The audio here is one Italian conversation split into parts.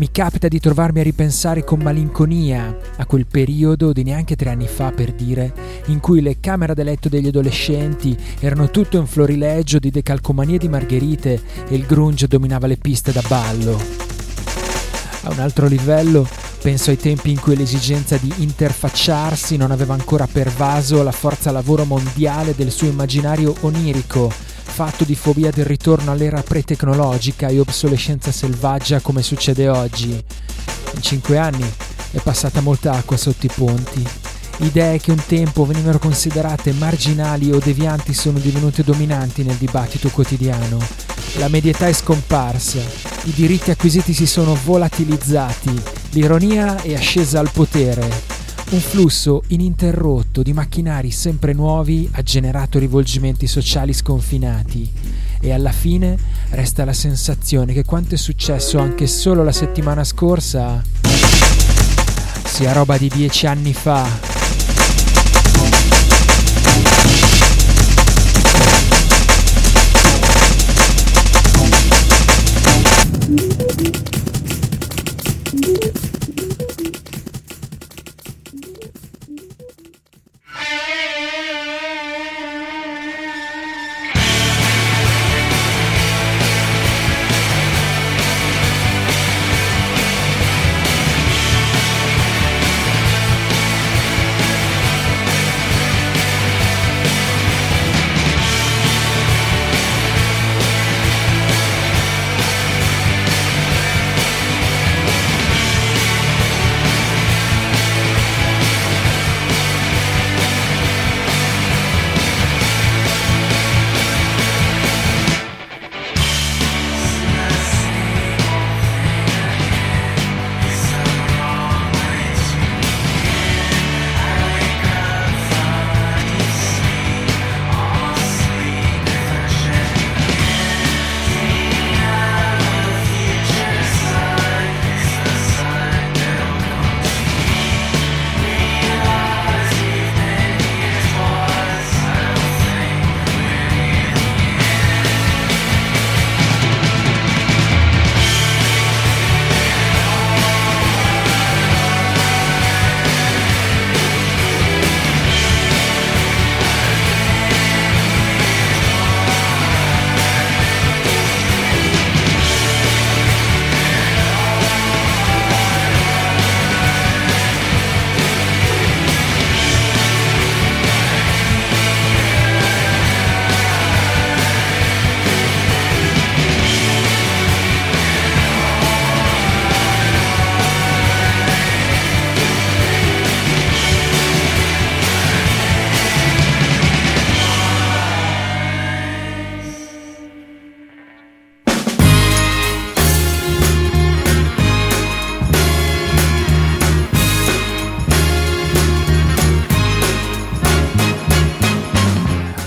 Mi capita di trovarmi a ripensare con malinconia a quel periodo di neanche tre anni fa, per dire, in cui le camere da letto degli adolescenti erano tutto un florileggio di decalcomanie di margherite e il grunge dominava le piste da ballo. A un altro livello, Penso ai tempi in cui l'esigenza di interfacciarsi non aveva ancora pervaso la forza lavoro mondiale del suo immaginario onirico, fatto di fobia del ritorno all'era pre-tecnologica e obsolescenza selvaggia come succede oggi. In cinque anni è passata molta acqua sotto i ponti. Idee che un tempo venivano considerate marginali o devianti sono divenute dominanti nel dibattito quotidiano. La medietà è scomparsa, i diritti acquisiti si sono volatilizzati L'ironia è ascesa al potere. Un flusso ininterrotto di macchinari sempre nuovi ha generato rivolgimenti sociali sconfinati e alla fine resta la sensazione che quanto è successo anche solo la settimana scorsa sia roba di dieci anni fa.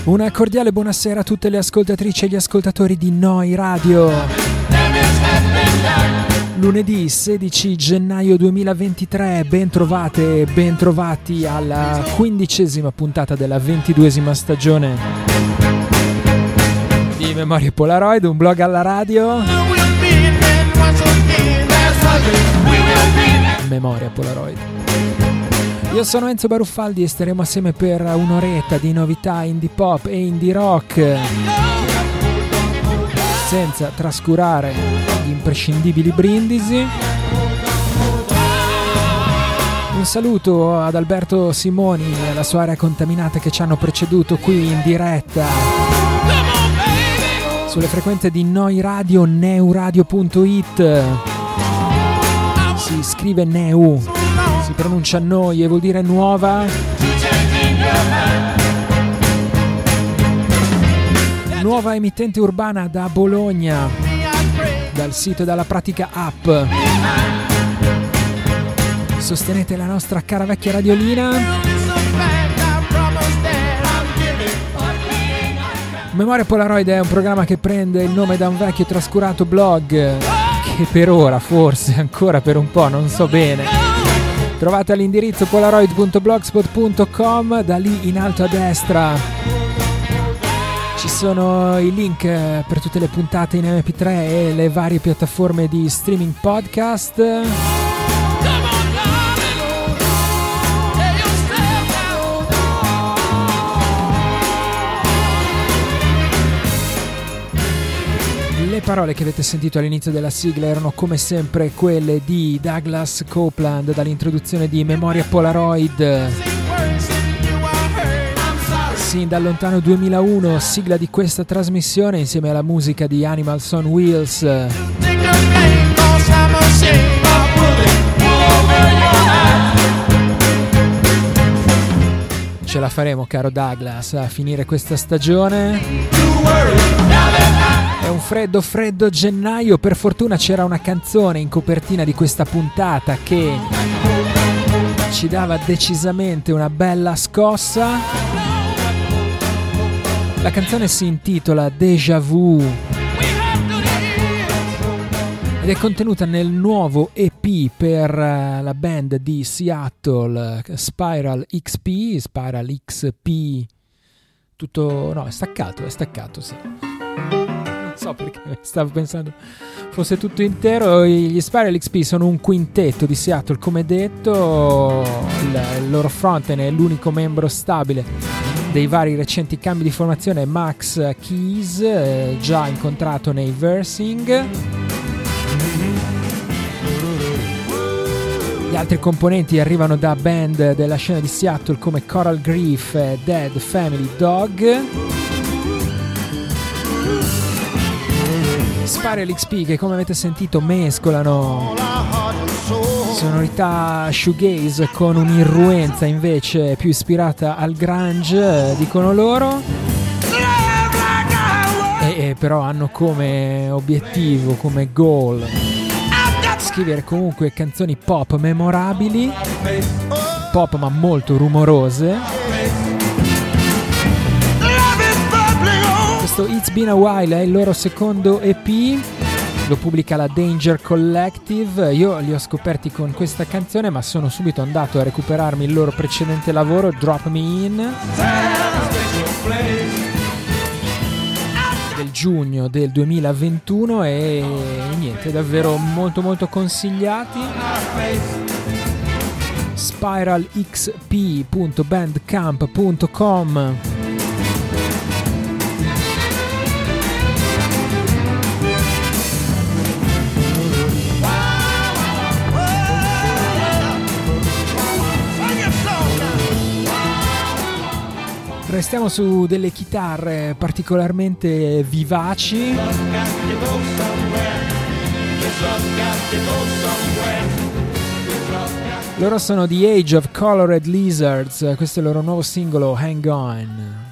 Una cordiale buonasera a tutte le ascoltatrici e gli ascoltatori di Noi Radio. Lunedì 16 gennaio 2023, ben trovate e ben trovati alla quindicesima puntata della ventiduesima stagione di Memorie Polaroid, un blog alla radio. Memoria Polaroid. Io sono Enzo Baruffaldi e staremo assieme per un'oretta di novità indie pop e indie rock. Senza trascurare gli imprescindibili brindisi. Un saluto ad Alberto Simoni e alla sua area contaminata che ci hanno preceduto qui in diretta sulle frequenze di Noi Radio, neuradio.it. Si scrive Neu pronuncia noi e vuol dire nuova. Nuova emittente urbana da Bologna, dal sito e dalla pratica app. Sostenete la nostra cara vecchia radiolina. Memoria Polaroid è un programma che prende il nome da un vecchio trascurato blog che per ora, forse ancora per un po', non so bene. Trovate all'indirizzo polaroid.blogspot.com, da lì in alto a destra ci sono i link per tutte le puntate in MP3 e le varie piattaforme di streaming podcast. Parole che avete sentito all'inizio della sigla erano come sempre quelle di Douglas Copeland dall'introduzione di Memoria Polaroid. Sin dal lontano 2001, sigla di questa trasmissione insieme alla musica di Animals on Wheels. Ce la faremo, caro Douglas, a finire questa stagione. È un freddo, freddo gennaio. Per fortuna c'era una canzone in copertina di questa puntata che ci dava decisamente una bella scossa. La canzone si intitola Deja Vu ed è contenuta nel nuovo EP per eh, la band di Seattle Spiral XP, Spiral XP tutto no, è staccato, è staccato, sì so perché stavo pensando fosse tutto intero. Gli Spiral XP sono un quintetto di Seattle, come detto, il, loro frontend è l'unico membro stabile dei vari recenti cambi di formazione Max Keys, eh, già incontrato nei Versing. Gli altri componenti arrivano da band della scena di Seattle come Coral Grief Dead Family Dog. Spiral XP che come avete sentito mescolano sonorità shoegaze con un'irruenza invece più ispirata al grunge, dicono loro. E, e però hanno come obiettivo, come goal, scrivere comunque canzoni pop memorabili, pop ma molto rumorose Questo It's Been a While è il loro secondo EP, lo pubblica la Danger Collective. Io li ho scoperti con questa canzone, ma sono subito andato a recuperarmi il loro precedente lavoro, Drop Me In. Giugno del 2021 e niente, davvero molto molto consigliati. Spiralxp.bandcamp.com Restiamo su delle chitarre particolarmente vivaci. Loro sono The Age of Colored Lizards, questo è il loro nuovo singolo Hang On.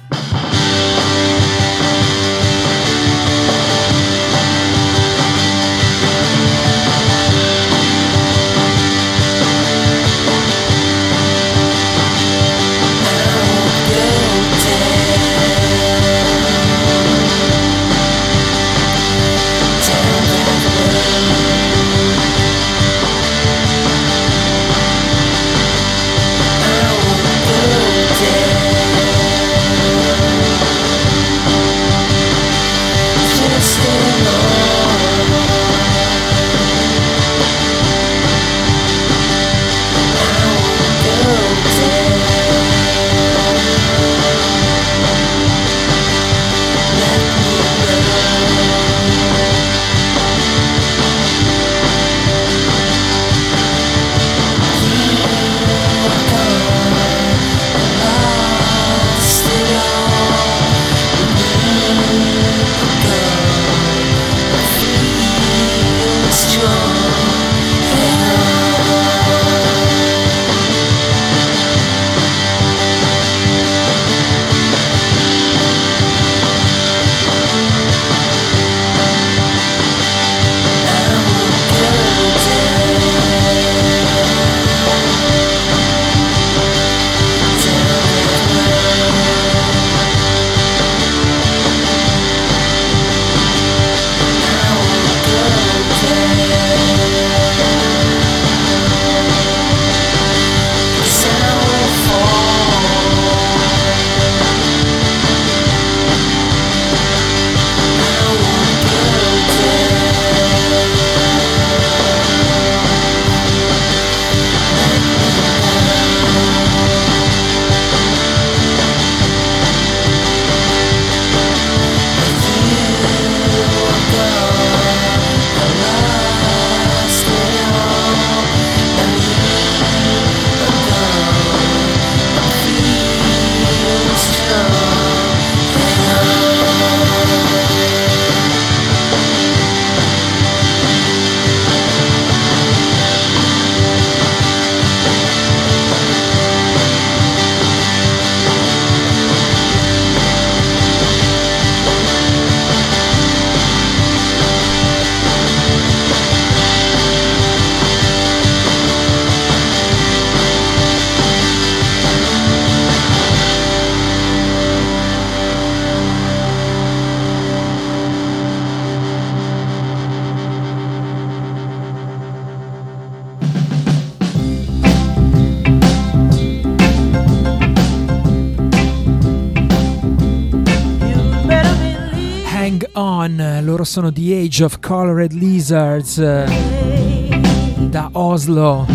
Sono The Age of Colored Lizards da Oslo.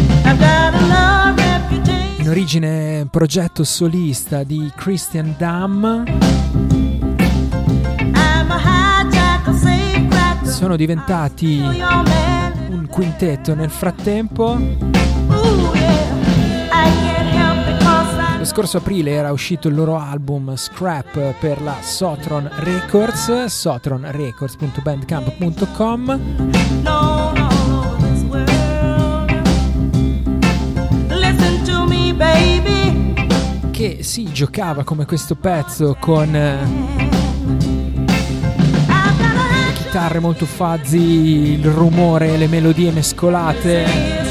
In origine progetto solista di Christian Damm. Sono diventati un quintetto nel frattempo. Lo scorso aprile era uscito il loro album Scrap per la Sotron Records, sotronrecords.bandcamp.com. Che si giocava come questo pezzo con eh, chitarre molto fuzzy, il rumore, le melodie mescolate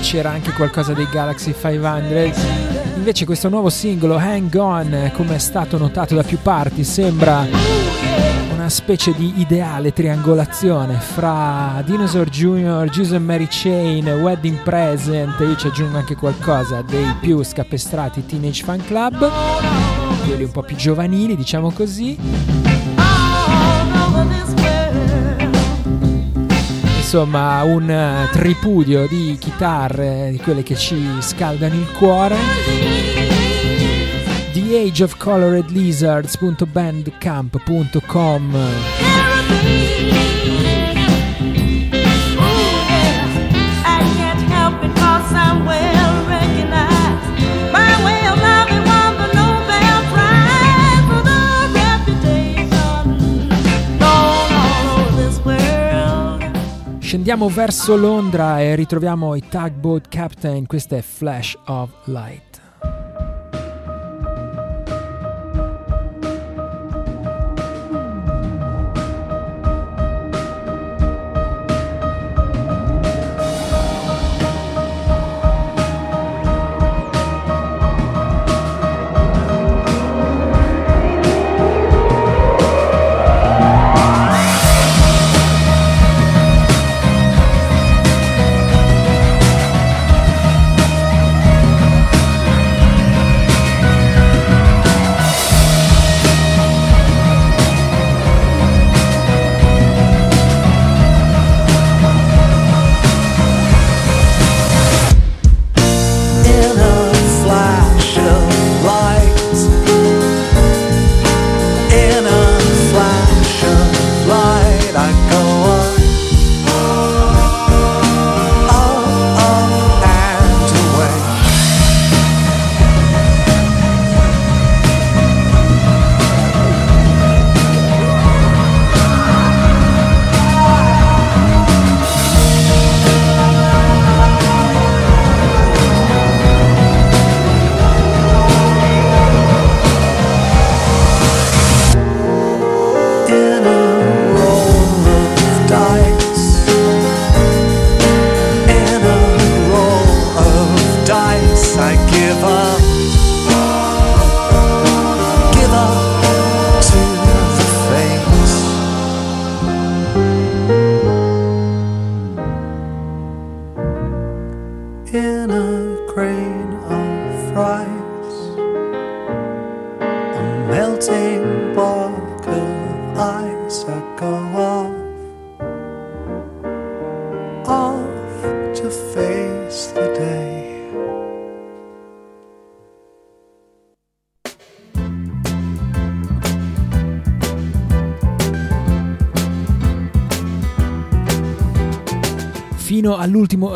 c'era anche qualcosa dei Galaxy 500. Invece questo nuovo singolo, Hang On, come è stato notato da più parti, sembra una specie di ideale triangolazione fra Dinosaur Jr., Jesus Mary Chain, Wedding Present, io ci aggiungo anche qualcosa dei più scapestrati Teenage Fan Club, quelli un po' più giovanili, diciamo così. Insomma un uh, tripudio di chitarre, di quelle che ci scaldano il cuore. The Scendiamo verso Londra e ritroviamo i Tugboat Captain, questo è Flash of Light.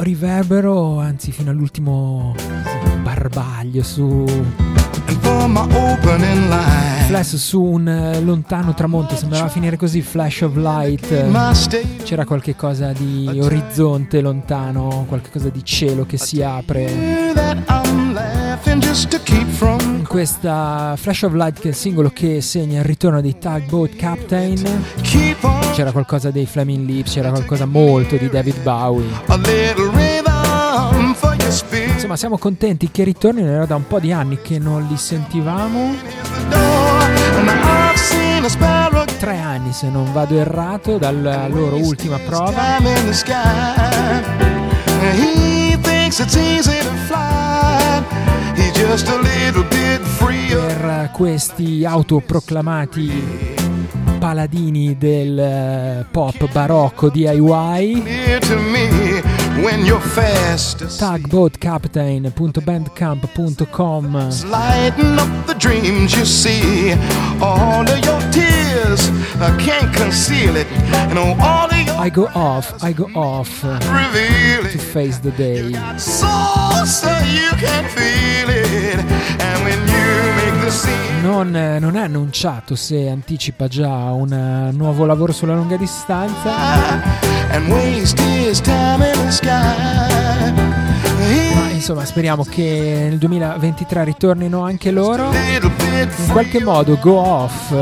Riverbero, anzi fino all'ultimo barbaglio su Flash su un eh, lontano tramonto, sembrava finire così, flash of light. C'era qualche cosa di orizzonte lontano, qualche cosa di cielo che si apre. In questa Flash of Light che è il singolo che segna il ritorno dei Tugboat Captain. C'era qualcosa dei Flaming Lips, c'era qualcosa molto di David Bowie. Insomma, siamo contenti che ritornino, era da un po' di anni che non li sentivamo. Tre anni, se non vado errato, dalla loro ultima prova. Per questi autoproclamati paladini del eh, pop barocco DIY. Tugboatcaptain.bandcamp.com Lighten up the dreams you see. All of your tears, I can't conceal it. And all of your I go off, I go off reveal to face the day. Soul, so you can feel it. And when you. Non, non è annunciato se anticipa già un nuovo lavoro sulla lunga distanza. Ma insomma, speriamo che nel 2023 ritornino anche loro. In qualche modo, Go Off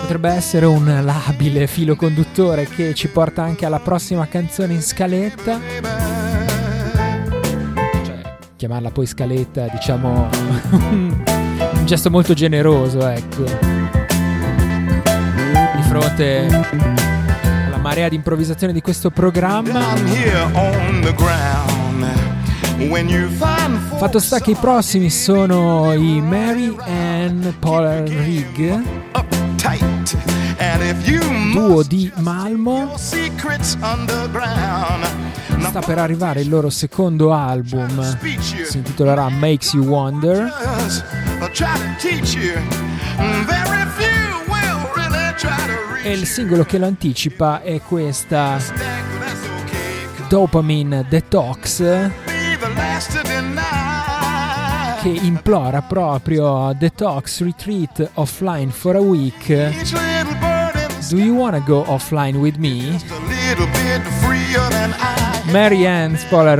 potrebbe essere un labile filo conduttore che ci porta anche alla prossima canzone in scaletta. Cioè, chiamarla poi scaletta, diciamo, un gesto molto generoso, ecco. Di fronte marea di improvvisazione di questo programma. Fatto sta che i prossimi sono i Mary Ann if you duo di Malmo. Sta per arrivare il loro secondo album, si intitolerà Makes You Wonder. Very few will really try to E il singolo che lo anticipa è questa. Dopamine Detox che implora proprio Detox Retreat Offline for a Week. Do you wanna go offline with me? Mary Ann Spoiler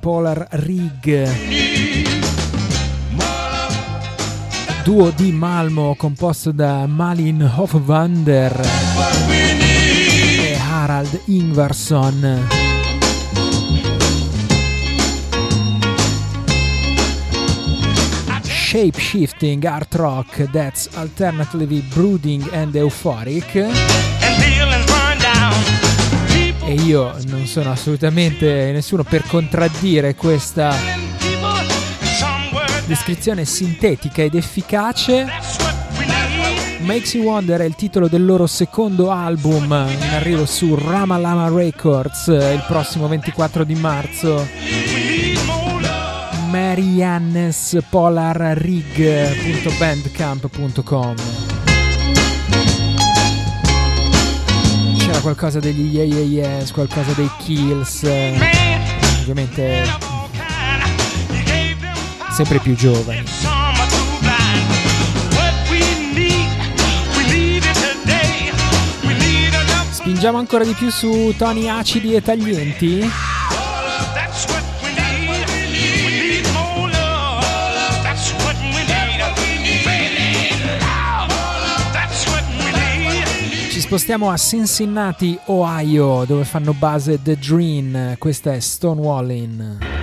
Polar Rig. Duo di Malmo composto da Malin Hofwander e Harald Ingvarsson. Shape shifting art rock that's alternatively brooding and euphoric. Io non sono assolutamente nessuno per contraddire questa descrizione sintetica ed efficace. Makes You Wonder è il titolo del loro secondo album in arrivo su Rama Lama Records il prossimo 24 di marzo. Mariannes Polar Rig.bandcamp.com qualcosa degli Yeah Yeah Yes, qualcosa dei Kills, ovviamente sempre più giovani. Spingiamo ancora di più su toni acidi e taglienti. Spostiamo a Cincinnati, Ohio, dove fanno base The Dream. Questa è Stonewalling.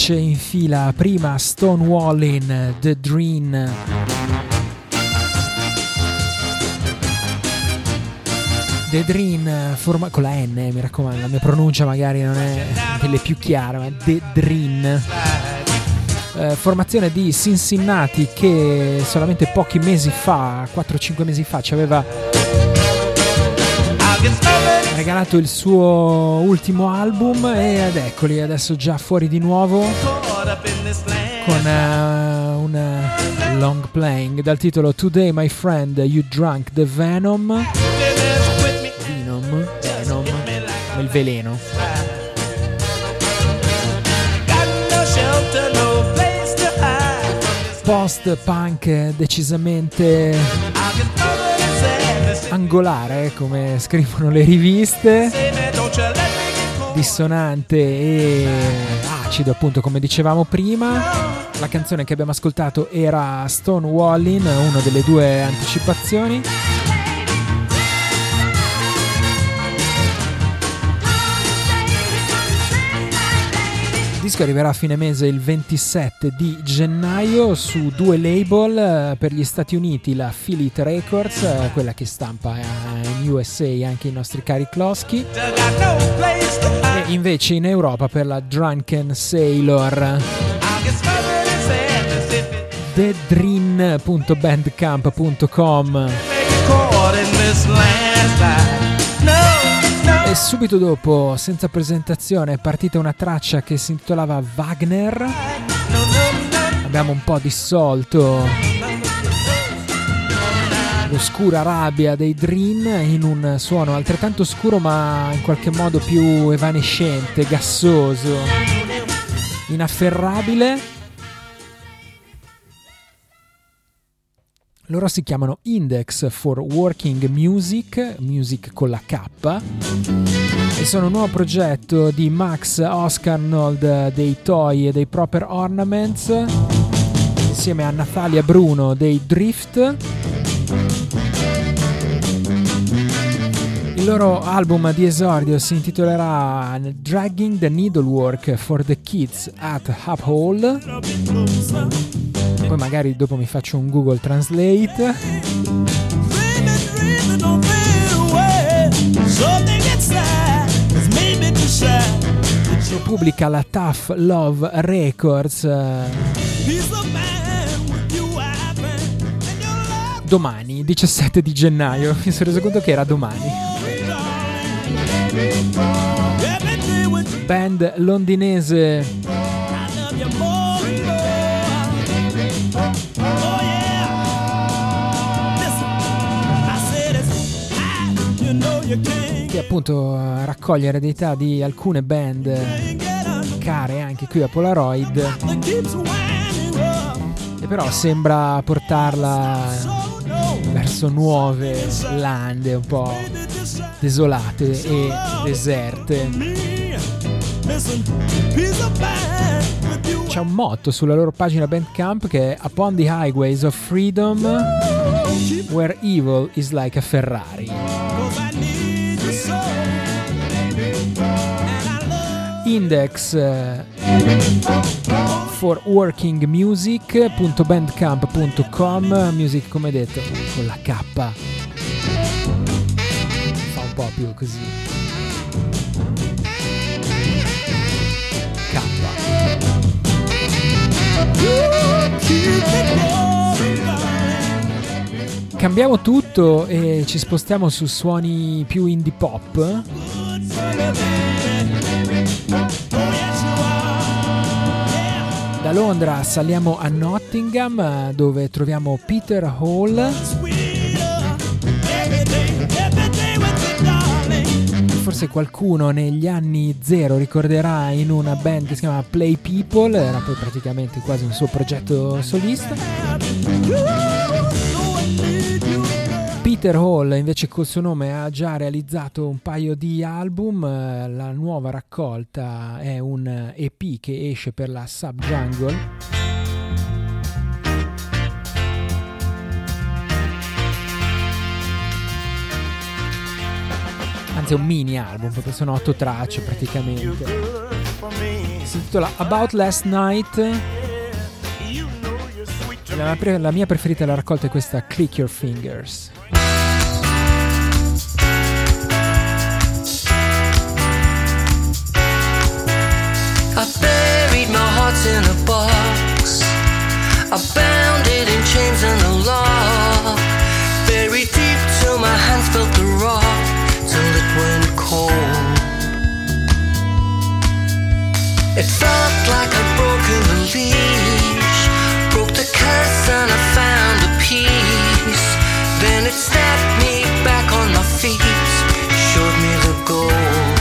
Tracce in fila. Prima Stonewalling, The Dream. The Dream, forma- con la N, mi raccomando, la mia pronuncia magari non è delle più chiare, ma The Dream. Eh, formazione di Cincinnati che solamente pochi mesi fa, 4-5 mesi fa, ci aveva regalato il suo ultimo album ed eccoli adesso già fuori di nuovo con eh, un eh, long playing dal titolo Today My Friend You Drunk the Venom. Venom Venom il veleno. Post punk decisamente angolare come scrivono le riviste. Dissonante e acido appunto come dicevamo prima. La canzone che abbiamo ascoltato era Stonewalling una delle due anticipazioni Il disco arriverà a fine mese il 27 di gennaio su due label eh, per gli Stati Uniti la Philip Records, eh, quella che stampa eh, in USA anche i nostri cari Klosky e invece in Europa per la Drunken Sailor. Thedream.bandcamp.com e subito dopo, senza presentazione, è partita una traccia che si intitolava Wagner. Abbiamo un po' dissolto l'oscura rabbia dei Dream in un suono altrettanto scuro ma in qualche modo più evanescente, gassoso, inafferrabile. Loro si chiamano Index for Working Music, music con la K, e sono un nuovo progetto di Max Oscarnold dei Toy e dei Proper Ornaments, insieme a Natalia Bruno dei Drift. Il loro album di esordio si intitolerà Dragging the Needlework for the Kids at Hall poi magari dopo mi faccio un Google Translate. Lo pubblica la Tough Love Records eh, domani, 17 di gennaio. Mi sono reso conto che era domani. Band londinese che appunto eh, raccoglie eredità di alcune band care anche qui a Polaroid. E però sembra portarla verso nuove lande un po' desolate e deserte. C'è un motto sulla loro pagina Bandcamp che è Upon the Highways of Freedom Where Evil is like a Ferrari Index eh, for Working Music.bandcamp.com Music come detto con la K. Fa un po' più così. K. Cambiamo tutto e ci spostiamo su suoni più indie pop. Da Londra saliamo a Nottingham dove troviamo Peter Hall. Forse qualcuno negli anni zero ricorderà in una band che si chiama Play People, era poi praticamente quasi un suo progetto solista. Peter Hall invece col suo nome ha già realizzato un paio di album, la nuova raccolta è un EP che esce per la Subjungle. Anzi è un mini album perché sono otto tracce praticamente. Si intitola About Last Night. La, la mia preferita della raccolta è questa Click Your Fingers. My in a box. I bound it in chains and a lock. Buried deep till my hands felt the rock, till it went cold. It felt like I'd broken the leash, broke the curse and I found a peace. Then it snapped me back on my feet, showed me the gold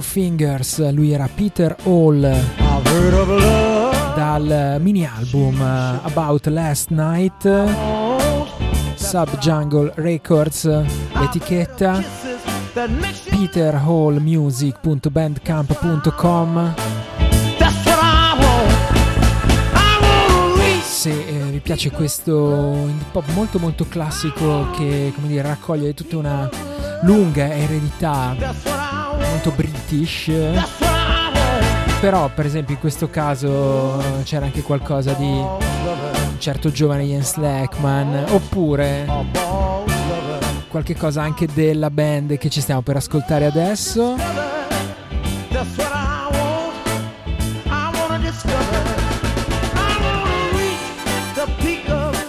Your Fingers, lui era Peter Hall. Dal mini album eh, About Last Night, Sub Jungle Records, l'etichetta. peterhallmusic.bandcamp.com se eh, vi piace questo pop molto molto classico che come dire raccoglie tutta una lunga eredità molto british. Però per esempio in questo caso c'era anche qualcosa di un certo giovane Ian Slackman oppure qualche cosa anche della band che ci stiamo per ascoltare adesso.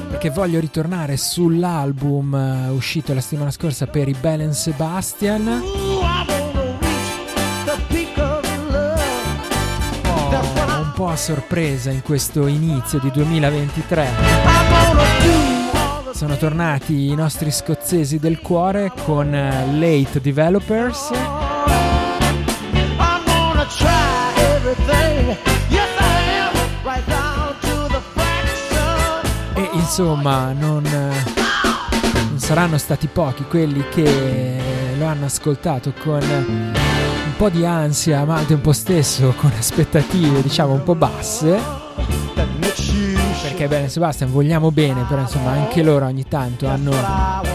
Perché voglio ritornare sull'album eh, uscito la settimana scorsa per i Bell and Sebastian a sorpresa in questo inizio di 2023 I wanna do. All the sono tornati i nostri scozzesi del cuore con eh, Late Developers e insomma non, eh, non saranno stati pochi quelli che lo hanno ascoltato con un po' di ansia ma al tempo stesso con aspettative diciamo un po' basse perché bene Sebastian vogliamo bene, però insomma anche loro ogni tanto hanno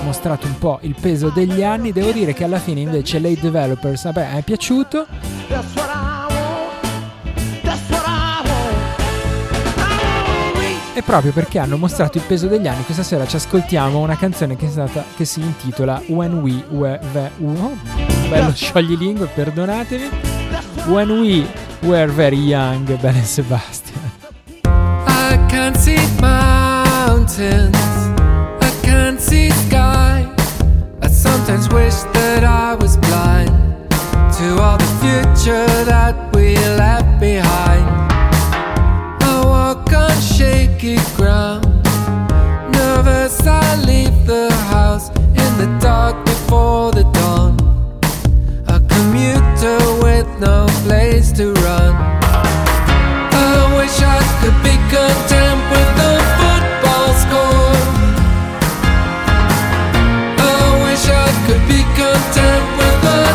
mostrato un po' il peso degli anni. Devo dire che alla fine invece Late Developers, vabbè, è piaciuto. E proprio perché hanno mostrato il peso degli anni, questa sera ci ascoltiamo una canzone che, è stata, che si intitola When We Were Ve- oh, bello scioglilingue, perdonatemi. When We Were Very Young, bene Sebastian. I can't see mountains, I can't see sky. I sometimes wish that I was blind to all the future that we left behind. I walk on shaky ground, nervous. I leave the house in the dark before the no place to run. I wish I could be content with the football score. I wish I could be content with my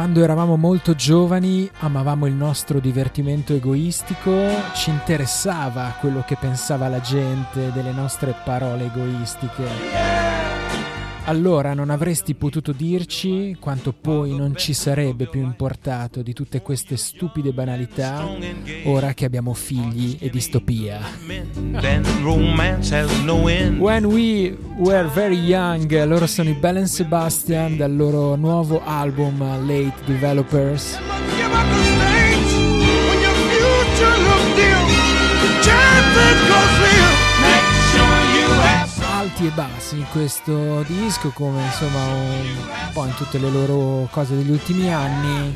Quando eravamo molto giovani amavamo il nostro divertimento egoistico, ci interessava quello che pensava la gente delle nostre parole egoistiche. Allora non avresti potuto dirci quanto poi non ci sarebbe più importato di tutte queste stupide banalità ora che abbiamo figli e distopia. When We Were Very Young, loro sono i Bell and Sebastian dal loro nuovo album Late Developers. Give alti e bassi in questo disco, come insomma un po' in tutte le loro cose degli ultimi anni.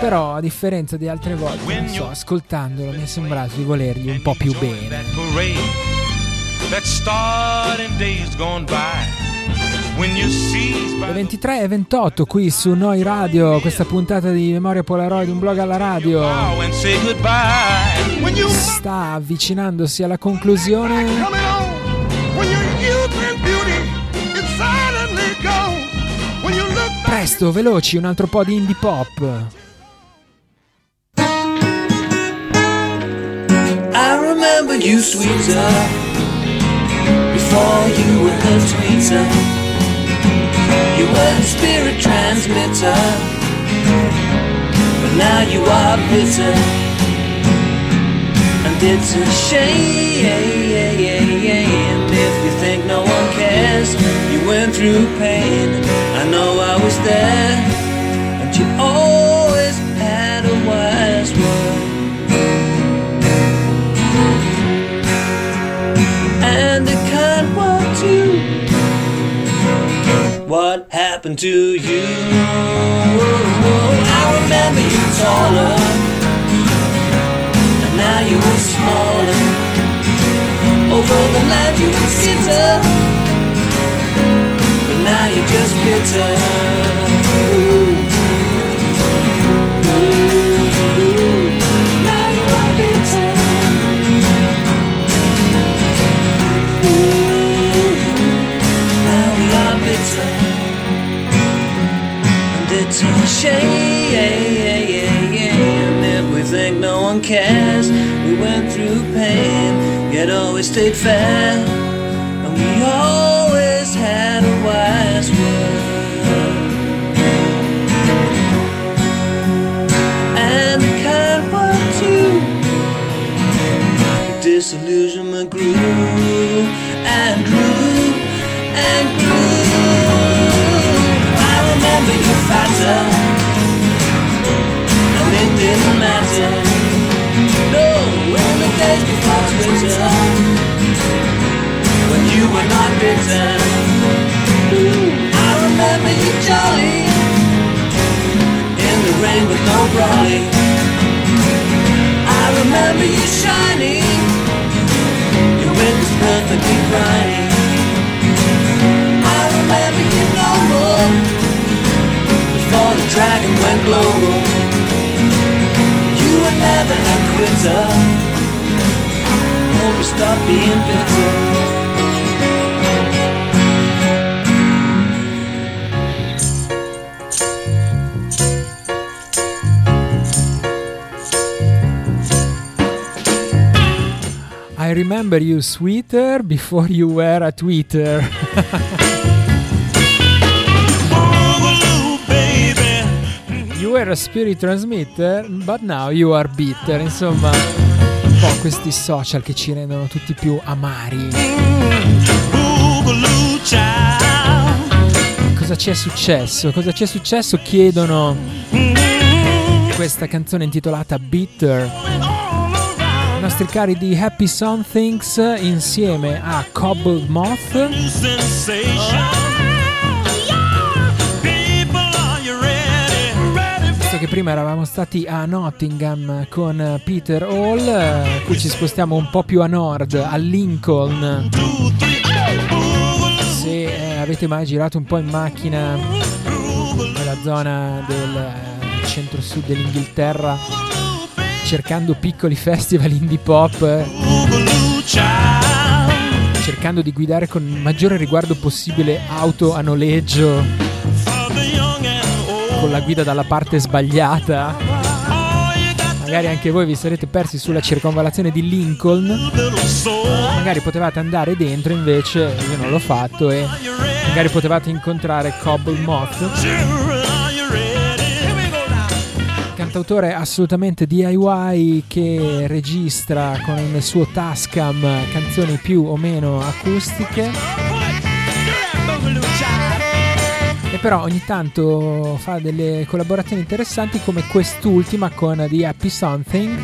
Però a differenza di altre volte, so, ascoltandolo mi è sembrato di volergli un po' più bene. Le 23 e 28 qui su Noi Radio, questa puntata di Memoria Polaroid, un blog alla radio, sta avvicinandosi alla conclusione. Presto, veloci, un altro po' di indie pop. I remember you sweeter before you were the tweeter. You were the spirit transmitter, but now you are bitter. And it's a shame through pain, I know I was there, and you always had a wise word. and it can't walk too. What happened to you? I remember you taller, and now you were smaller. Over the land you would skitter, just bitter. Now you are bitter. Now we are bitter, and it's a shame if we think no one cares. We went through pain, yet always stayed fair, and we always disillusionment grew and grew and grew. I remember you fatter, and it didn't matter. No, in the days before Twitter, when you were not bitter. I remember you jolly in the rain with no brolly. I remember you shining. I remember you sweeter before you were a tweeter. You were a spirit transmitter, but now you are bitter. Insomma, po' questi social che ci rendono tutti più amari. Cosa ci è successo? Cosa ci è successo? Chiedono questa canzone intitolata Bitter. I nostri cari di Happy Somethings insieme a Cobbled Moth. Visto che prima eravamo stati a Nottingham con Peter Hall, qui ci spostiamo un po' più a nord, a Lincoln. Se eh, avete mai girato un po' in macchina nella zona del eh, centro-sud dell'Inghilterra, cercando piccoli festival indie pop, cercando di guidare con il maggiore riguardo possibile auto a noleggio, con la guida dalla parte sbagliata. Magari anche voi vi sarete persi sulla circonvallazione di Lincoln. Magari potevate andare dentro, invece io non l'ho fatto e magari potevate incontrare Cobble Moth, cantautore assolutamente DIY che registra con il suo Tascam canzoni più o meno acustiche però ogni tanto fa delle collaborazioni interessanti come quest'ultima con The Happy Something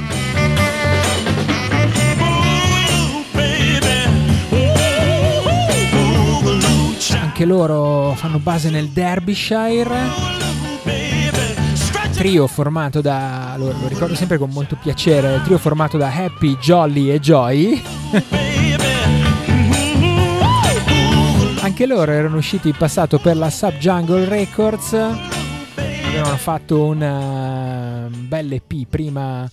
anche loro fanno base nel Derbyshire. Trio formato da, lo, lo ricordo sempre con molto piacere, trio formato da Happy, Jolly e Joy. Anche loro erano usciti in passato per la Subjungle Records. Avevano fatto un uh, bel EP prima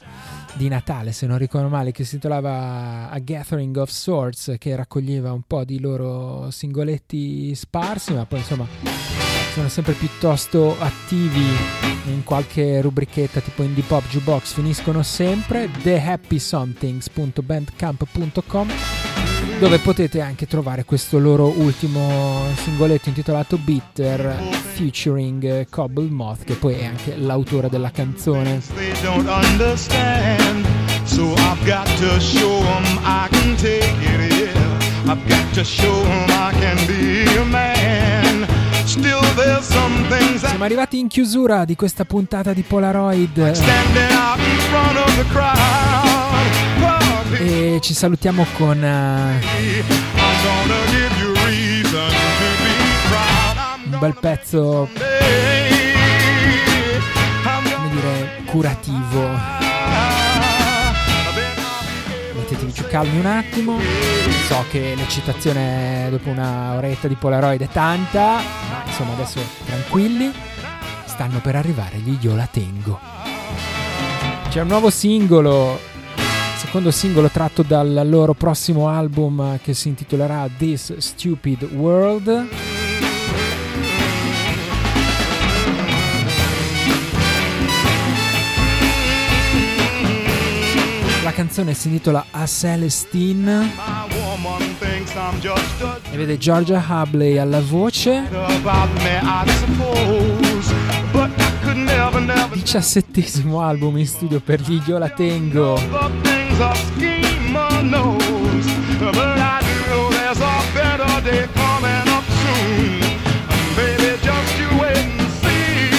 di Natale, se non ricordo male, che si intitolava A Gathering of Swords, che raccoglieva un po' di loro singoletti sparsi, ma poi insomma sono sempre piuttosto attivi in qualche rubrichetta tipo Indie Pop Jukebox, finiscono sempre. Thehappysomethings.bandcamp.com dove potete anche trovare questo loro ultimo singoletto intitolato Bitter featuring Cobble Moth che poi è anche l'autore della canzone. So I've got to show 'em I can take it. Yeah. I've got to show 'em I can be a man. Still there's some things that Siamo arrivati in chiusura di questa puntata di Polaroid standing out in front of the crowd. E ci salutiamo con. I'm un bel pezzo, come dire, curativo. Mettetevi giù calmi un attimo. So che l'eccitazione dopo una oretta di Polaroid è tanta, ma insomma adesso tranquilli. Stanno per arrivare gli Io la tengo. C'è un nuovo singolo, secondo singolo tratto dal loro prossimo album che si intitolerà This Stupid World. La canzone si intitola A Celestine e vede Georgia Hubley alla voce. about me, I suppose. But I could never, never Diciassettesimo album in studio per Io la tengo. Things a schemer knows. But I do know there's a better day coming up soon. Baby, just you wait and see.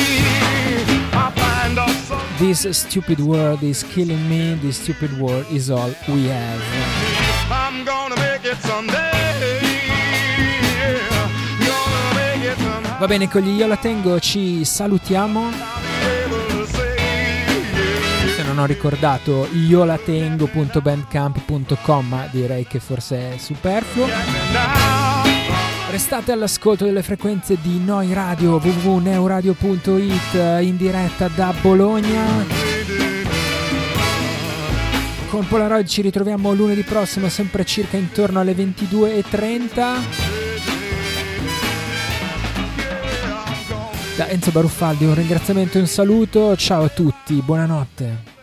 I find some This stupid world is killing me, this stupid world is all we have. I'm gonna make it someday. Va bene, con gli Io la tengo ci salutiamo. Non ho ricordato iolatengo.bandcamp.com, ma direi che forse è superfluo. Restate all'ascolto delle frequenze di Noi Radio www.neuradio.it in diretta da Bologna. Con Polaroid ci ritroviamo lunedì prossimo, sempre circa intorno alle 22.30. Da Enzo Baruffaldi un ringraziamento e un saluto. Ciao a tutti, buonanotte.